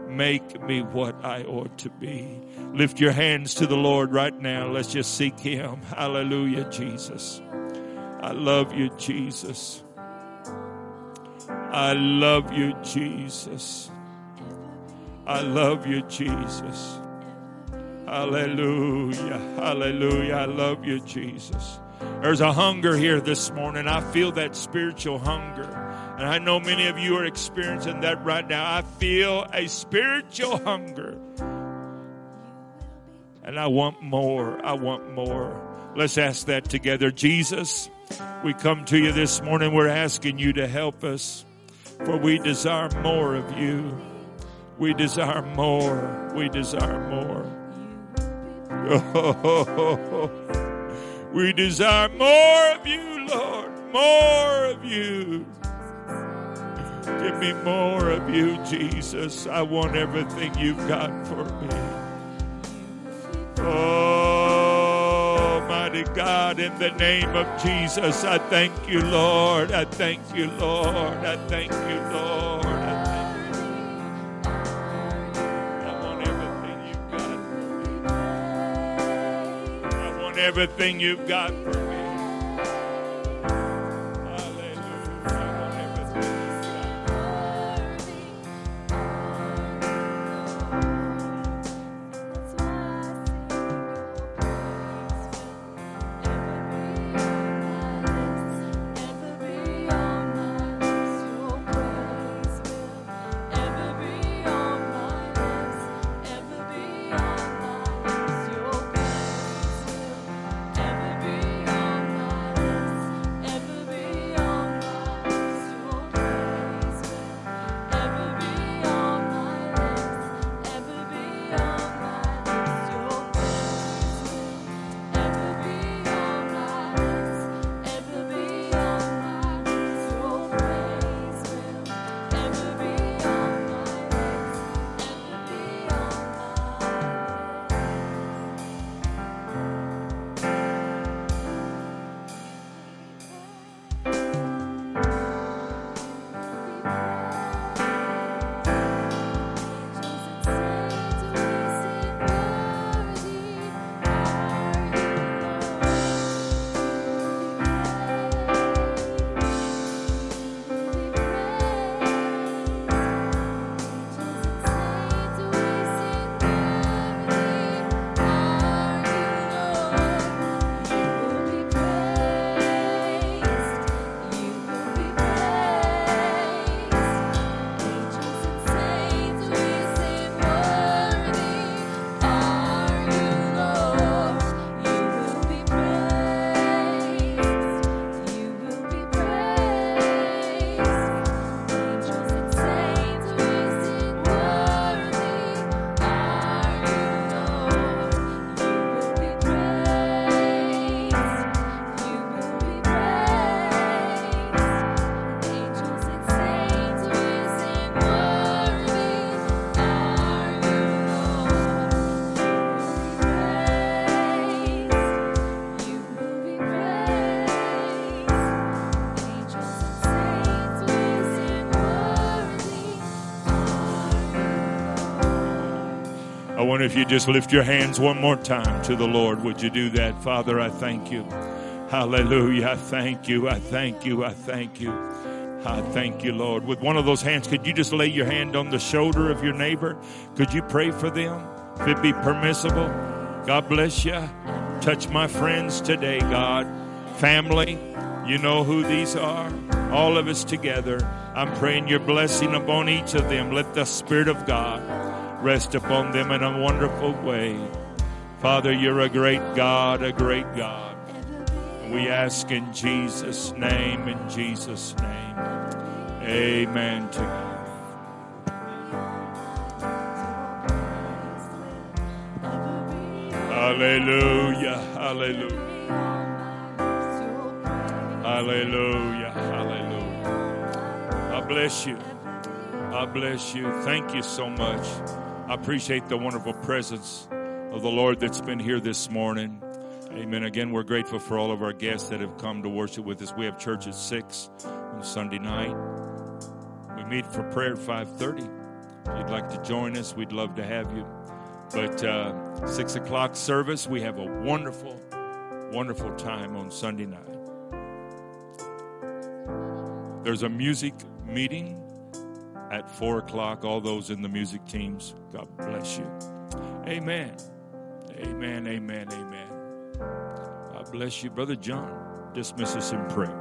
Make me what I ought to be. Lift your hands to the Lord right now. Let's just seek Him. Hallelujah, Jesus. I love you, Jesus. I love you, Jesus. I love you, Jesus. Hallelujah. Hallelujah. I love you, Jesus. There's a hunger here this morning. I feel that spiritual hunger. And I know many of you are experiencing that right now. I feel a spiritual hunger. And I want more. I want more. Let's ask that together. Jesus, we come to you this morning. We're asking you to help us, for we desire more of you. We desire more. We desire more. Oh, we desire more of you, Lord. More of you. Give me more of you, Jesus. I want everything you've got for me. Oh, mighty God, in the name of Jesus, I thank you, Lord. I thank you, Lord. I thank you, Lord. Everything you've got for me. If you just lift your hands one more time to the Lord. Would you do that? Father, I thank you. Hallelujah. I thank you. I thank you. I thank you. I thank you, Lord. With one of those hands, could you just lay your hand on the shoulder of your neighbor? Could you pray for them? If it be permissible. God bless you. Touch my friends today, God. Family, you know who these are. All of us together. I'm praying your blessing upon each of them. Let the Spirit of God rest upon them in a wonderful way. Father, you're a great God, a great God. We ask in Jesus' name, in Jesus' name. Amen to you. Hallelujah. Hallelujah. Hallelujah. Hallelujah. I bless you. I bless you. Thank you so much. I appreciate the wonderful presence of the Lord that's been here this morning. Amen. Again, we're grateful for all of our guests that have come to worship with us. We have church at six on Sunday night. We meet for prayer at five thirty. If you'd like to join us, we'd love to have you. But uh, six o'clock service, we have a wonderful, wonderful time on Sunday night. There's a music meeting at four o'clock. All those in the music teams, God bless you. Amen. Amen. Amen. Amen. God bless you, Brother John. Dismiss us in prayer.